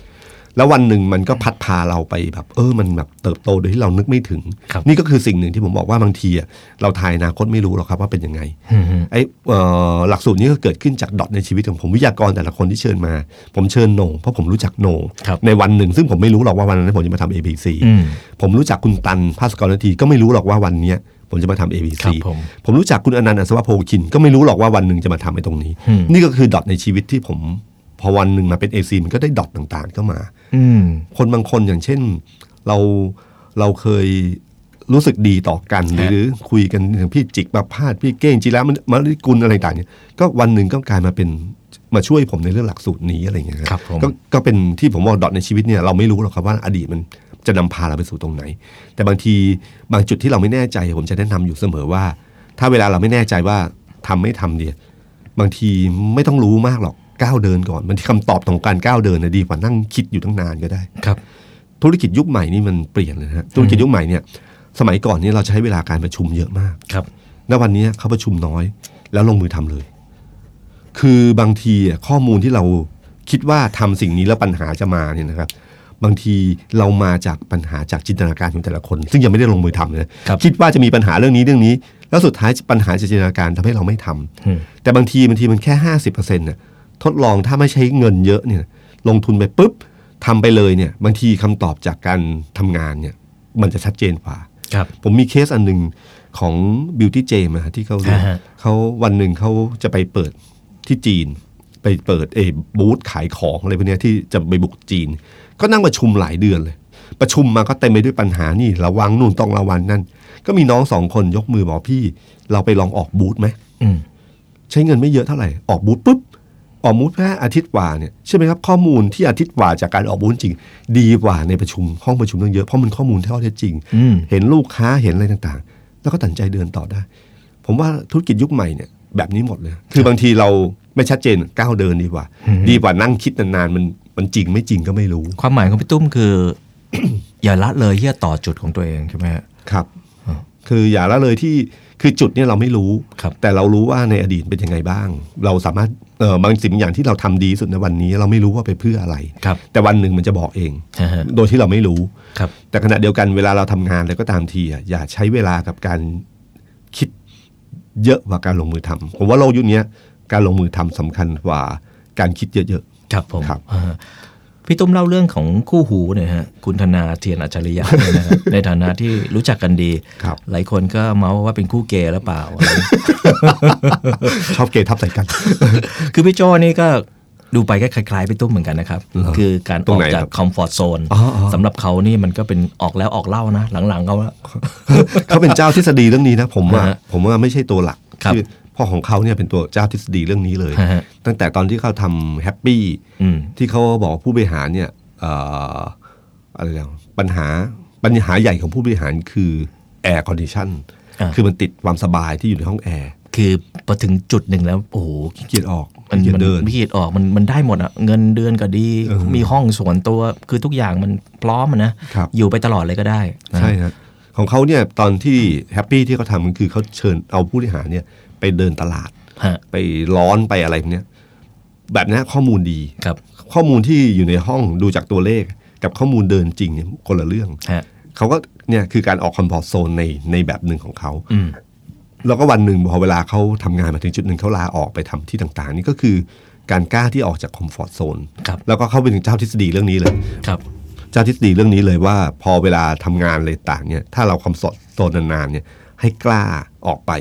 Speaker 5: แล้ววันหนึ่งมันก็พัดพาเราไปแบบ เออมันแบบเติบโตโดยที่เรานึกไม่ถึง
Speaker 4: ครับ
Speaker 5: นี่ก็คือสิ่งหนึ่งที่ผมบอกว่าบางทีอะเราทายอนาคตไม่รู้หรอกครับว่าเป็นยังไง
Speaker 4: อืม
Speaker 5: ไอ้เอ่อหลักสูตรนี้ก็เกิดขึ้นจากดอทในชีวิตของผมวิทยากรแต่ละคนที่เชิญมา ผมเชิญโหนงเพราะผมรู้จักโหนง
Speaker 4: ครับ
Speaker 5: ในวันหนึ่ง ซึ่งผมไม่รู้หรอกว่าวันนั้นผมจะมาทำ ABC
Speaker 4: อืม
Speaker 5: ผมรู้จักคุณตันภาสกรนาทีก็ไม่รู้หรอกว่าวันเนี้ย ผมจะมาทำ ABC
Speaker 4: ครับผม
Speaker 5: ผมรู้จักคุณอนันต์อัศวโพคิน ก็ไม่รู้หรอกว่าวันหนึ่งจะมาทำไอ้ตรงนี้
Speaker 4: อืม
Speaker 5: นี่ก็คือดอทในชีวิตที่ผม พอวันหนึ่งมาเป็น AC มันก็ได้ดอทต่างๆเข้ามา
Speaker 4: อืม
Speaker 5: คนบางคนอย่างเช่น เราเราเคยรู้สึกดีต่อกัน
Speaker 4: ฮะ
Speaker 5: หรือคุยกันอย่างพี่จิกประพาสพี่เก้งจีแล้วมันมาริกุลอะไรต่างเนี่ยก็วันหนึ่งก็กลายมาเป็นมาช่วยผมในเรื่องหลักสูตรนี้อะไรอย่างเงี้ย
Speaker 4: ครับผม
Speaker 5: ก็ก็เป็นที่ผมบอกดอทในชีวิตเนี่ยเราไม่รู้หรอกครับว่าอดีตมัน จะนำพาเราไปสู่ตรงไหน แต่บางทีบางจุดที่เราไม่แน่ใจ ผมจะแนะนำอยู่เสมอว่า ถ้าเวลาเราไม่แน่ใจว่าทำไม่ทำเนี่ยบางทีไม่ต้องรู้มากหรอกก้าวเดินก่อนบางทีคำตอบของการก้าวเดินนะดีกว่านั่งคิดอยู่ตั้งนานก็ได้
Speaker 4: ครับ
Speaker 5: ธุรกิจยุคใหม่นี่มันเปลี่ยนเลยนะฮะธุรกิจยุคใหม่เนี่ย สมัยก่อนนี่เราใช้เวลาการประชุมเยอะมาก
Speaker 4: ครับ
Speaker 5: ณวันนี้เขาประชุมน้อย แล้วลงมือทำเลย คือบางทีอะข้อมูลที่เราคิดว่าทำสิ่งนี้แล้วปัญหาจะมาเนี่ยนะครับ บางทีเรามาจากปัญหาจากจินตนาการของแต่ละคน ซึ่งยังไม่ได้ลงมือทำนะครับคิดว่าจะมีปัญหาเรื่องนี้เรื่องนี้ แล้วสุดท้ายปัญหาจากจินตนาการทำให้เราไม่ทำ
Speaker 4: อืม
Speaker 5: แต่บางทีบางทีมันแค่ห้าสิบเปอร์เซ็นต์น่ะทดลองถ้าไม่ใช้เงินเยอะเนี่ยลงทุนไปปุ๊บทำไปเลยเนี่ยบางทีคำตอบจากการทำงานเนี่ยมันจะชัดเจนกว่า
Speaker 4: ครับ
Speaker 5: ผมมีเคสอันหนึ่งของ Beauty J มาที่เขา
Speaker 4: อ่าฮะ
Speaker 5: เขาวันหนึ่งเขาจะไปเปิดที่จีน ไปเปิดเออบูธขายของอะไรพวกเนี้ยที่จะไปบุกจีน ก็นั่งประชุมหลายเดือนเลย ประชุมมาก็เต็มไปด้วยปัญหานี่ระวังนู่นต้องระวังนั่น ก็มีน้องสองคนยกมือบอกพี่ เราไปลองออกบูธไหม
Speaker 4: อืม
Speaker 5: ใช้เงินไม่เยอะเท่าไหร่ออกบูธปุ๊บออกบูธแค่อาทิตย์กว่าเนี่ยใช่ไหมครับข้อมูลที่อาทิตย์กว่าจากการออกบูธจริง ดีกว่าในประชุมห้องประชุมตั้งเยอะเพราะมันข้อมูลที่ข้อเท็จจริง
Speaker 4: อืม
Speaker 5: เห็นลูกค้าเห็นอะไรต่างๆ แล้วก็ตัดสินใจเดินต่อได้ ผมว่าธุรกิจยุคใหม่เนี่ยแบบนี้หมดเลย คือบางทีเราไม่ชัดเจนก้าวเดินดีกว่า ดีกว่านั่งคิดนานๆมัน มันจริงไม่จริงก็ไม่รู้
Speaker 4: ความหมายของพี่ตุ้มคือ อย่าละเลยที่จะต่อจุดของตัวเองใช่ไหมฮะ
Speaker 5: ครับ คืออย่าละเลยที่คือจุดเนี่ยเราไม่รู้
Speaker 4: ครับ
Speaker 5: แต่เรารู้ว่าในอดีตเป็นยังไงบ้าง เราสามารถเออบางสิ่งอย่างที่เราทำดีที่สุดในวันนี้ เราไม่รู้ว่าไปเพื่ออะไร
Speaker 4: ครับ
Speaker 5: แต่วันหนึ่งมันจะบอกเอง
Speaker 4: อ่าฮะ
Speaker 5: โดยที่เราไม่รู้
Speaker 4: ครับ
Speaker 5: แต่ขณะเดียวกันเวลาเราทำงานอะไรก็ตามทีอะอย่าใช้เวลากับการคิดเยอะกว่าการลงมือทำผมว่าโลกยุคนี้การลงมือทำสำคัญกว่าการคิดเยอะ
Speaker 4: ครับผม
Speaker 5: ครับ
Speaker 4: อ่าพี่ตุ้มเล่าเรื่องของคู่หูหน่อยฮะคุณธนาเธียรอัจฉริยะเนี่ยนะครับ ในฐานะที่รู้จักกันดี
Speaker 5: ครับ
Speaker 4: หลายคนก็เม้าท์ว่าเป็นคู่เกย์หรือเปล่าอะไร
Speaker 5: ๆชอบเกย์ทับใส่กัน
Speaker 4: คือพี่โจนี่ก็ดูไปก็คล้ายๆพี่ตุ้มเหมือนกันนะครับ
Speaker 5: เหรอ
Speaker 4: คือการ
Speaker 5: ต้
Speaker 4: องอก
Speaker 5: ไหน
Speaker 4: จาก
Speaker 5: ครับ
Speaker 4: comfort zone อ๋
Speaker 5: ออ๋อ
Speaker 4: สำหรับเขานี่มันก็เป็นออกแล้วออกเล่านะ หลังๆเขาว่า
Speaker 5: เขาเป็นเจ้าทฤษฎีเรื่องนี้นะ ผมว่า
Speaker 4: อ่าฮะ
Speaker 5: ผมว่าไม่ใช่ตัวหลัก
Speaker 4: ครับ
Speaker 5: อ พ่อของเขาเนี่ยเป็นตัวเจ้าทฤษฎีเรื่องนี้เลย
Speaker 4: ฮะฮะ
Speaker 5: ตั้งแต่ตอนที่เขาทำ Happy
Speaker 4: อืม
Speaker 5: ที่เขาบอกว่าผู้บริหารเนี่ยเอ่ออะไรนะปัญหาปัญหาใหญ่ของผู้บริหารคือ air condition อ่าคือมันติดความสบายที่อยู่ในห้องแอร์
Speaker 4: คือพอถึงจุดหนึ่งแล้วโอ้โห
Speaker 5: ขี้เกียจออก
Speaker 4: มัน
Speaker 5: ขี้เกีย
Speaker 4: มั
Speaker 5: จ
Speaker 4: น
Speaker 5: เดิน
Speaker 4: ไม่ขีดออกมันมันได้หมดอะเงินเดือนก็ดี
Speaker 5: เออ
Speaker 4: มีห้องส่วนตัวคือทุกอย่างมันพร้อมอะนะครับอยู่ไปตลอดเลยก็ได้นะ
Speaker 5: ใช่ครับของเขาเนี่ยตอนที่แฮปปี้ที่เขาทำมันคือเขาเชิญเอาผู้บริหารเนี่ย ไปเดินตลาด
Speaker 4: ฮะ
Speaker 5: ไปร้อนไปอะไรพวกเนี้ยแบบนี้ข้อมูลดี
Speaker 4: ครับ
Speaker 5: ข้อมูลที่อยู่ในห้องดูจากตัวเลข กับข้อมูลเดินจริงเนี่ยคนละเรื่อง
Speaker 4: ฮะ
Speaker 5: เขาก็เนี่ยคือการออกคอมฟอร์ z โซนในในแบบหนึ่งของเขา
Speaker 4: อืม
Speaker 5: แล้วก็วันหนึ่งพอเวลาเขาทำงานมาถึงจุดหนึ่งเขาลาออกไปทำที่ต่างๆ นี่ก็คือการกล้าที่ออกจากคอมฟอร์ z โซน
Speaker 4: ครับ
Speaker 5: แล้วก็เข้าไปถึงเจ้าทฤษฎีเรื่องนี้เลย
Speaker 4: ครับ
Speaker 5: เจ้าทฤษฎีเรื่องนี้เลยว่าพอเวลาทำงานอะไรต่างเนี่ยถ้าเราคอมฟอร์ z โซนนานๆเนี่ย ให้กล้าออกไป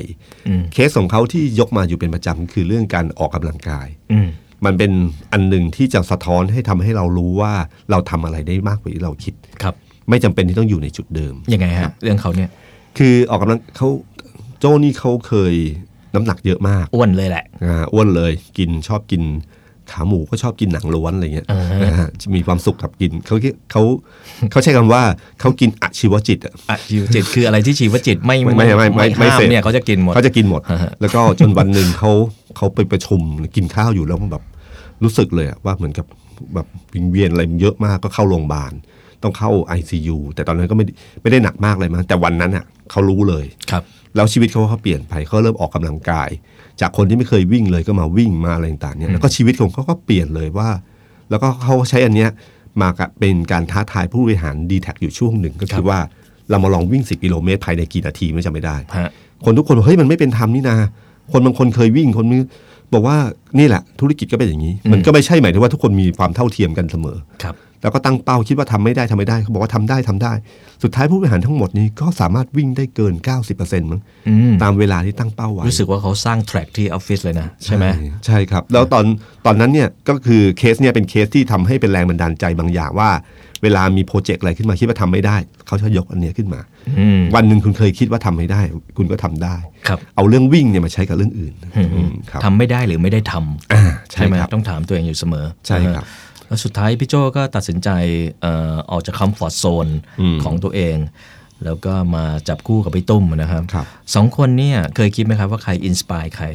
Speaker 4: อืม
Speaker 5: เคสของเขาที่ยกมาอยู่เป็นประจำคือเรื่องการออกกำลังกาย
Speaker 4: อืม
Speaker 5: มันเป็นอันหนึ่งที่จะสะท้อนให้ทำให้เรารู้ว่าเราทำอะไรได้มากกว่าที่เราคิด
Speaker 4: ครับ
Speaker 5: ไม่จำเป็นที่ต้องอยู่ในจุดเดิม
Speaker 4: ยังไงฮะเรื่องเขาเนี่ย
Speaker 5: คือออกกำลังเขาโจ้นี่เขาเคยน้ำหนักเยอะมาก
Speaker 4: อ้วนเลยแหละ
Speaker 5: อ่าอ้วนเลยกินชอบกิน ขาหมูก็ชอบกินหนังล้วนอะไรเงี้ย
Speaker 4: อ่าฮะ
Speaker 5: นะฮะมีความสุขกับกินเขาเขาเขาใช้คำว่าเขากินอชีวจิตอะ
Speaker 4: อะชีวจิตคืออะไรที่ชีวจิตไม่
Speaker 5: ไม่ไม่ไม่ไม่ไม่
Speaker 4: ห้าม
Speaker 5: เสพ
Speaker 4: เนี่ยเขาจะกินหมด
Speaker 5: เขาจะกินหมด
Speaker 4: อ่าฮะ
Speaker 5: แล้วก็จนวันหนึ่งเขาเขาไปประชุมกินข้าวอยู่แล้วแบบรู้สึกเลยอะว่าเหมือนกับแบบวิงเวียนอะไรมันเยอะมากก็เข้าโรงพยาบาลต้องเข้า ICU แต่ตอนนั้นก็ไม่ได้ไม่ได้หนักมากเลยมั้งแต่วันนั้นอะเขารู้เลย
Speaker 4: ครับ
Speaker 5: แล้วชีวิตเขาเขาเปลี่ยนไปเขาเริ่มออกกำลังกาย จากคนที่ไม่เคยวิ่งเลยก็มาวิ่งมาอะไรต่างๆเนี่ยแล้วก็ชีวิตของเขาก็เปลี่ยนเลยว่า แล้วก็เขาใช้อันเนี้ยมากับเป็นการท้าทายผู้บริหารดีแท็อยู่ช่วงหนึ่งก็
Speaker 4: ครั
Speaker 5: คือบว่าเรามาลองวิ่ง 10 กิโลเมตรภายในกี่นาทีไม่จำไม่ได้
Speaker 4: ฮะ
Speaker 5: คนทุกคนบอกเฮ้ยมันไม่เป็นธรรมนี่นา คนบางคนเคยวิ่งคนนึงบอกว่านี่แหละธุรกิจก็เป็นอย่างนี้ มันก็ไม่ใช่หมายถึงว่าทุกคนมีความเท่าเทียมกันเสมอ
Speaker 4: ครับ
Speaker 5: แล้วก็ตั้งเป้าคิดว่าทำไม่ได้ทำไม่ได้เขาบอกว่าทำได้ทำได้ สุดท้ายผู้บริหารทั้งหมดนี้ก็สามารถวิ่งได้เกิน 90%มั้ง
Speaker 4: อืม
Speaker 5: ตามเวลาที่ตั้งเป้าไว้
Speaker 4: รู้สึกว่าเขาสร้าง track ที่ออฟฟิศเลยนะ ใช่ไหม
Speaker 5: ใช่ครับ แล้วตอนตอนนั้นเนี่ยก็คือเคสเนี่ยเป็นเคสที่ทำให้เป็นแรงบันดาลใจบางอย่างว่า เวลามี project อะไรขึ้นมาคิดว่าทำไม่ได้ เขาจะยกอันเนี้ยขึ้นมา
Speaker 4: อืม
Speaker 5: วันหนึ่งคุณเคยคิดว่าทำไม่ได้ คุณก็ทำได้
Speaker 4: ครับ
Speaker 5: เอาเรื่องวิ่งเนี่ยมาใช้กับเรื่องอื่นอืมครับ
Speaker 4: ทำไม่ได้หรือไม่ได้ทำ
Speaker 5: อ่า
Speaker 4: ใช่ไหม
Speaker 5: ครับ
Speaker 4: ต้องถามตัวเองอยู่เสมอ
Speaker 5: ใช่ครับ
Speaker 4: เออ แล้วสุดท้ายพี่โจก็ตัดสินใจเอ่อออกจากคอมฟอร์ z โซน
Speaker 5: อืม
Speaker 4: ของตัวเอง แล้วก็มาจับคู่กับพี่ตุ้มนะครับ
Speaker 5: ครับ
Speaker 4: สองคนเนี่ยเคยคิดไหมครับว่าใคร inspire ใคร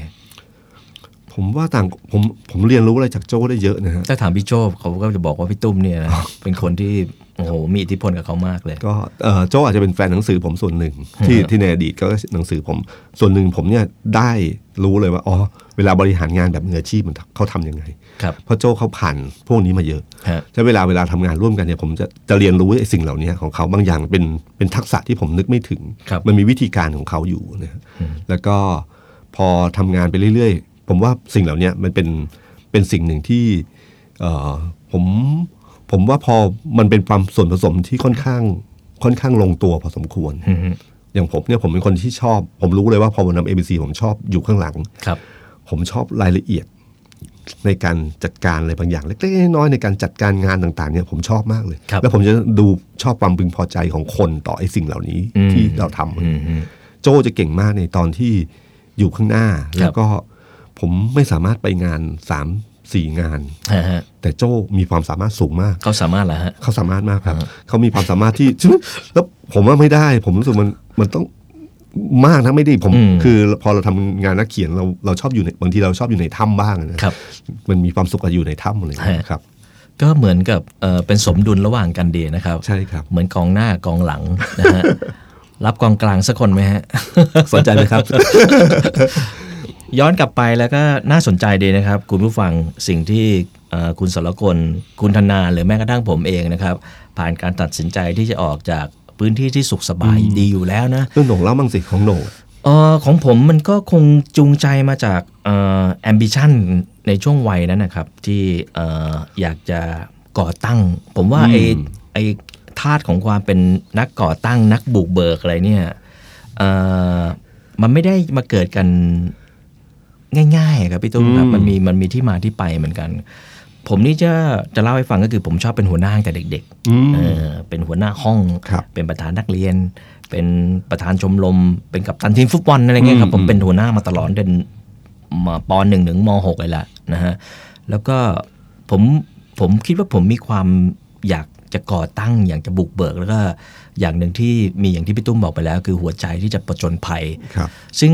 Speaker 5: ผมว่าต่างผมผมเรียนรู้อะไรจากโจ้ได้เยอะนะฮะ
Speaker 4: ถ้าถามพี่โจเขาก็จะบอกว่าพี่ตุ้มเนี่ยนะเป็นคนที่ โอ้โหมีอิทธิพลกับเขามากเลย
Speaker 5: ก็เอ่อโจอาจจะเป็นแฟนหนังสือผมส่วนหนึ่ง ที่ที่ในอดีตก็หนังสือผม ส่วนหนึ่งผมเนี่ยได้รู้เลยว่าอ๋อเวลาบริหารงานแบบมืออาชีพมันเขาทำยังไง
Speaker 4: ครับ
Speaker 5: เพราะโจเขาผ่านพวกนี้มาเยอะ
Speaker 4: ฮะ
Speaker 5: ใช้เวลาเวลาทำงานร่วมกันเนี่ยผมจะจะเรียนรู้ไอ้สิ่งเหล่านี้ของเขาบางอย่างเป็นเป็นทักษะที่ผมนึกไม่ถึง
Speaker 4: ครับ
Speaker 5: มันมีวิธีการของเขาอยู่นะฮะแล้วก็พอทำงานไปเรื่อยๆ ผมว่าสิ่งเหล่านี้มันเป็นเป็นสิ่งหนึ่งที่เอ่อผม ผมว่าพอมันเป็นความส่วนผสมที่ค่อนข้างค่อนข้างลงตัวพอสมควร
Speaker 4: อือฮึ
Speaker 5: อย่างผมเนี่ยผมเป็นคนที่ชอบ ผมรู้เลยว่าพอผมทำเอ c ผมชอบอยู่ข้างหลัง
Speaker 4: ครับ
Speaker 5: ผมชอบรายละเอียดในการจัดการอะไรบางอย่างเล็กๆน้อยๆในการจัดการงานต่างๆเนี่ยผมชอบมากเลย
Speaker 4: ครับ
Speaker 5: แล้วผมจะดูชอบความพึงพอใจของคนต่อไอ้สิ่งเหล่านี้
Speaker 4: อืม
Speaker 5: ที่เราทำ
Speaker 4: อืมอืม
Speaker 5: โจจะเก่งมากในตอนที่อยู่ข้างหน้า แล้วก็ผมไม่สามารถไปงานสาม สี่งาน
Speaker 4: ฮะฮะ
Speaker 5: แต่โจมีความสามารถสูงมาก
Speaker 4: เขาสามารถเหรอฮะ
Speaker 5: เขาสามารถมากครับ เขามีความสามารถที่แล้วผมว่าไม่ได้ ผมรู้สึกมันมันต้องมากนะไม่ได้ผม
Speaker 4: อืม
Speaker 5: คือพอเราทำงานนักเขียนเราเราชอบอยู่ในบางทีเราชอบอยู่ในถ้ำบ้างนะครับ มันมีความสุขกับอยู่ในถ้ำอะไรอย่างเงี้ย
Speaker 4: ฮะ
Speaker 5: ครับ
Speaker 4: ก็เหมือนกับเอ่อเป็นสมดุลระหว่างกันดีนะครับ
Speaker 5: ใช่ครับ
Speaker 4: เหมือนกองหน้ากองหลังนะฮะรับกองกลางสักคนไหมฮะ
Speaker 5: สนใจไหมครับ
Speaker 4: ย้อนกลับไปแล้วก็น่าสนใจดีนะครับ คุณผู้ฟังสิ่งที่เอ่อคุณสรกลคุณธนาหรือแม้กระทั่งผมเองนะครับ ผ่านการตัดสินใจที่จะออกจากพื้นที่ที่สุขสบายดีอยู่แล้วนะ
Speaker 5: เรื่องหนงเล่าบ้างสิของโหน่ง
Speaker 4: เออของผมมันก็คงจูงใจมาจากเอ่อ ambition ในช่วงวัยนั้นนะครับ ที่เอ่ออยากจะก่อตั้ง ผมว่าไอ้ไอ้ธาตุของความเป็นนักก่อตั้งนักบุกเบิกอะไรเนี่ยเอ่อมันไม่ได้มาเกิดกัน ง่ายๆครับพี่ตุ้มครับ
Speaker 5: อืม
Speaker 4: มันมีมันมีที่มาที่ไปเหมือนกัน ผมนี่จะจะเล่าให้ฟังก็คือผมชอบเป็นหัวหน้าตั้งแต่เด็ก
Speaker 5: อืม
Speaker 4: ๆเออเป็นหัวหน้าห้อง
Speaker 5: ครับ
Speaker 4: เป็นประธานนักเรียน เป็นประธานชมรมเป็นกัปตันทีมฟุตบอลอะไรเงี้ยครับ
Speaker 5: อืม
Speaker 4: ผมเป็นหัวหน้ามาตลอดเป็นมาปหนึ่งถึงมหกเลยแหละนะฮะแล้วก็ผมผมคิดว่าผมมีความอยากจะก่อตั้งอยากจะบุกเบิกแล้วก็อย่างหนึ่งที่มีอย่างที่พี่ตุ้มบอกไปแล้ว คือหัวใจที่จะประจนภัย
Speaker 5: ครับ
Speaker 4: ซึ่ง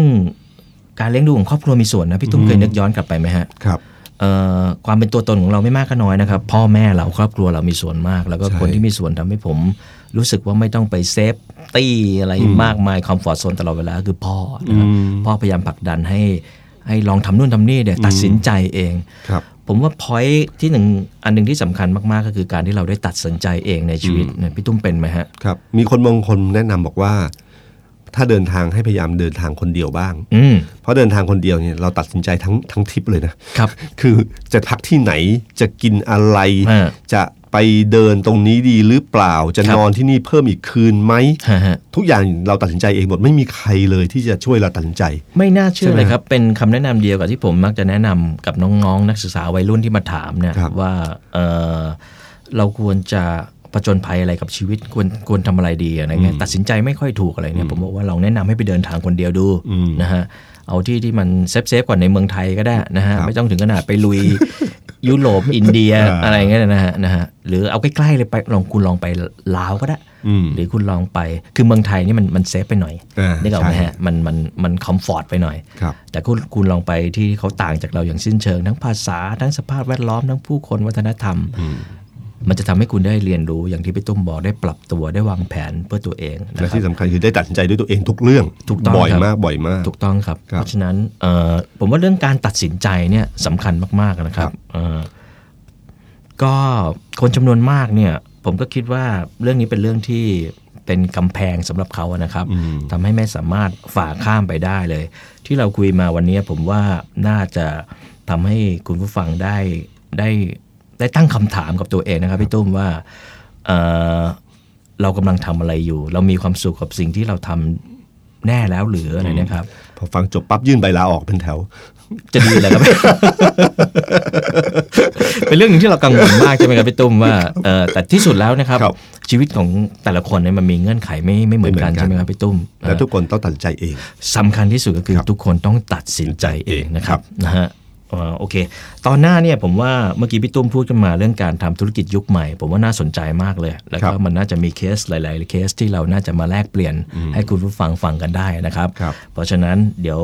Speaker 4: การเลี้ยงดูของครอบครัวมีส่วนนะพี่ตุ้มเคยนึกย้อนกลับไปไหมฮะ
Speaker 5: ครับ
Speaker 4: เอ่อความเป็นตัวตนของเราไม่มากก็น้อยนะครับ พ่อแม่เราครอบครัวเรามีส่วนมาก แล้วก็
Speaker 5: ใช่
Speaker 4: คนที่มีส่วนทำให้ผม รู้สึกว่าไม่ต้องไป safety อะไรมากมาย comfort zone ตลอดเวลาคือพ่อนะครับพ่อพยายามผลักดันให้ให้ลองทำนู่นทำนี่เนี่ยตัดสินใจเอง
Speaker 5: ครับ
Speaker 4: ผมว่าพอยที่หนึ่งอันหนึ่งที่สำคัญมาก ๆ ก็คือการที่เราได้ตัดสินใจเองในชีวิตเนี่ยพี่ตุ้มเป็นไหมฮะ
Speaker 5: ครับมีคนบางคนแนะนำบอกว่า ถ้าเดินทางให้พยายามเดินทางคนเดียวบ้าง
Speaker 4: อืม
Speaker 5: เพราะเดินทางคนเดียวเนี่ยเราตัดสินใจทั้งทั้งทริปเลยนะครับ คือจะพักที่ไหนจะกินอะไร
Speaker 4: ฮะ
Speaker 5: จะไปเดินตรงนี้ดีหรือเปล่า จะ
Speaker 4: ครับ
Speaker 5: นอนที่นี่เพิ่มอีกคืนไหม
Speaker 4: ฮะฮะ
Speaker 5: ทุกอย่างเราตัดสินใจเองหมดไม่มีใครเลยที่จะช่วยเราตัดสินใจ
Speaker 4: ไม่น่าเชื่
Speaker 5: ใช่ไหม
Speaker 4: เลยครับ เป็นคำแนะนำเดียวกับที่ผมมักจะแนะนำกับน้องๆ นักศึกษาวัยรุ่นที่มาถามเนี่ย
Speaker 5: ครับ
Speaker 4: ว่าเออเราควรจะ ผจญภัยอะไรกับชีวิตควรควรทำอะไรดีอะไรเงี้ยตัดสินใจไม่ค่อยถูกอะไรเนี่ยผมบอกว่าลองแนะนำให้ไปเดินทางคนเดียวดูนะฮะเอาที่ที่มัน safe safe ๆกว่าในเมืองไทยก็ได้นะฮะ
Speaker 5: ครับ
Speaker 4: ไม่ต้องถึงขนาดไปลุยยุโรปอินเดีย
Speaker 5: อ่า
Speaker 4: อะไรเงี้ยนะฮะนะฮะหรือเอาใกล้ๆเลยไปลองคุณลองไปลาวก็ได้
Speaker 5: อืม
Speaker 4: หรือคุณลองไปคือเมืองไทยนี่มันมันเซฟไปหน่อย
Speaker 5: อ่า
Speaker 4: นึกออกไหม
Speaker 5: ใช่
Speaker 4: ฮะมันมันมันคอมฟอร์ตไปหน่อย
Speaker 5: ครับ
Speaker 4: แต่คุณคุณลองไปที่เขาต่างจากเราอย่างสิ้นเชิง ทั้งภาษาทั้งสภาพแวดล้อมทั้งผู้คนวัฒนธรรม มันจะทำให้คุณได้เรียนรู้อย่างที่พี่ตุ้มบอกได้ปรับตัวได้วางแผนเพื่อตัวเองนะ
Speaker 5: และ
Speaker 4: ครับ
Speaker 5: ที่สำคัญคือได้ตัดสินใจด้วยตัวเองทุกเรื่อง
Speaker 4: ถูกต้อง
Speaker 5: บ่อย
Speaker 4: ครับ
Speaker 5: มากบ่อยมาก
Speaker 4: ถูกต้องครับ
Speaker 5: ครับ
Speaker 4: เพราะฉะนั้นเอ่อผมว่าเรื่องการตัดสินใจเนี่ยสำคัญมากๆนะครั
Speaker 5: ครับบ
Speaker 4: เอ่อก็คนจำนวนมากเนี่ย ผมก็คิดว่าเรื่องนี้เป็นเรื่องที่เป็นกำแพงสำหรับเขาอะนะครับทำให้ไม่สามารถฝ่าข้ามไปได้เลย ที่เราคุยมาวันนี้ผมว่าน่าจะทำให้คุณผู้ฟังได้ได้ ได้ตั้งคำถามกับตัวเองนะครับพี่ตุ้มว่าเอ่อเรากำลังทำอะไรอยู่ เรามีความสุขกับสิ่งที่เราทำแน่แล้วหรืออะไรเนะครับ
Speaker 5: พอฟังจบปั๊บยื่นใบลาออกเป็นแถว
Speaker 4: จะดีเลยครับเป็นเรื่องหนึงที่เรากังวลมากใช่ไหมครับพี่ตุ้มว่าเออแต่ที่สุดแล้วนะครับ
Speaker 5: ครับ
Speaker 4: ชีวิตของแต่ละคนเนี่ยมันมีเงื่อนไขไม่ไม่เหมือนกัน
Speaker 5: ไม่เหมือนกัน
Speaker 4: ใช่ไหมครับพี่ตุ้ม
Speaker 5: และทุกคนต้องตัดสินใจเอง
Speaker 4: สำคัญที่สุดก็คือ
Speaker 5: ครับ
Speaker 4: ทุกคนต้องตัดสินใจเองนะค
Speaker 5: ครั
Speaker 4: รับบนะฮะเอ่อ โอเค ตอนหน้าเนี่ยผมว่าเมื่อกี้พี่ตุ้มพูดกันมาเรื่องการทำธุรกิจยุคใหม่ ผมว่าน่าสนใจมากเลย แล้ว
Speaker 5: ครั
Speaker 4: ก็
Speaker 5: บ
Speaker 4: มันน่าจะมีเคสหลาย ๆ เคสที่เราน่าจะมาแลกเปลี่ยนให้คุณผู้ฟังฟังกันได้นะครับ
Speaker 5: ครับ
Speaker 4: เพราะฉะนั้นเดี๋ยว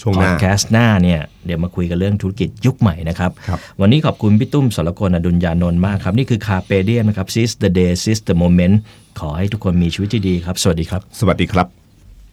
Speaker 5: ช่วง
Speaker 4: พ
Speaker 5: ห
Speaker 4: อ
Speaker 5: น้า
Speaker 4: ดแคสต์หน้าเนี่ยเดี๋ยวมาคุยกันเรื่องธุรกิจยุคใหม่นะครับ
Speaker 5: ครับ
Speaker 4: วันนี้ขอบคุณพี่ตุ้มสรกลอดุลยานนท์มากครับ นี่คือคาเปเดียนะครับ seize the day seize the moment ขอให้ทุกคนมีชีวิตที่ดีครับ สวัสดีครับ
Speaker 5: สวัสดีครับ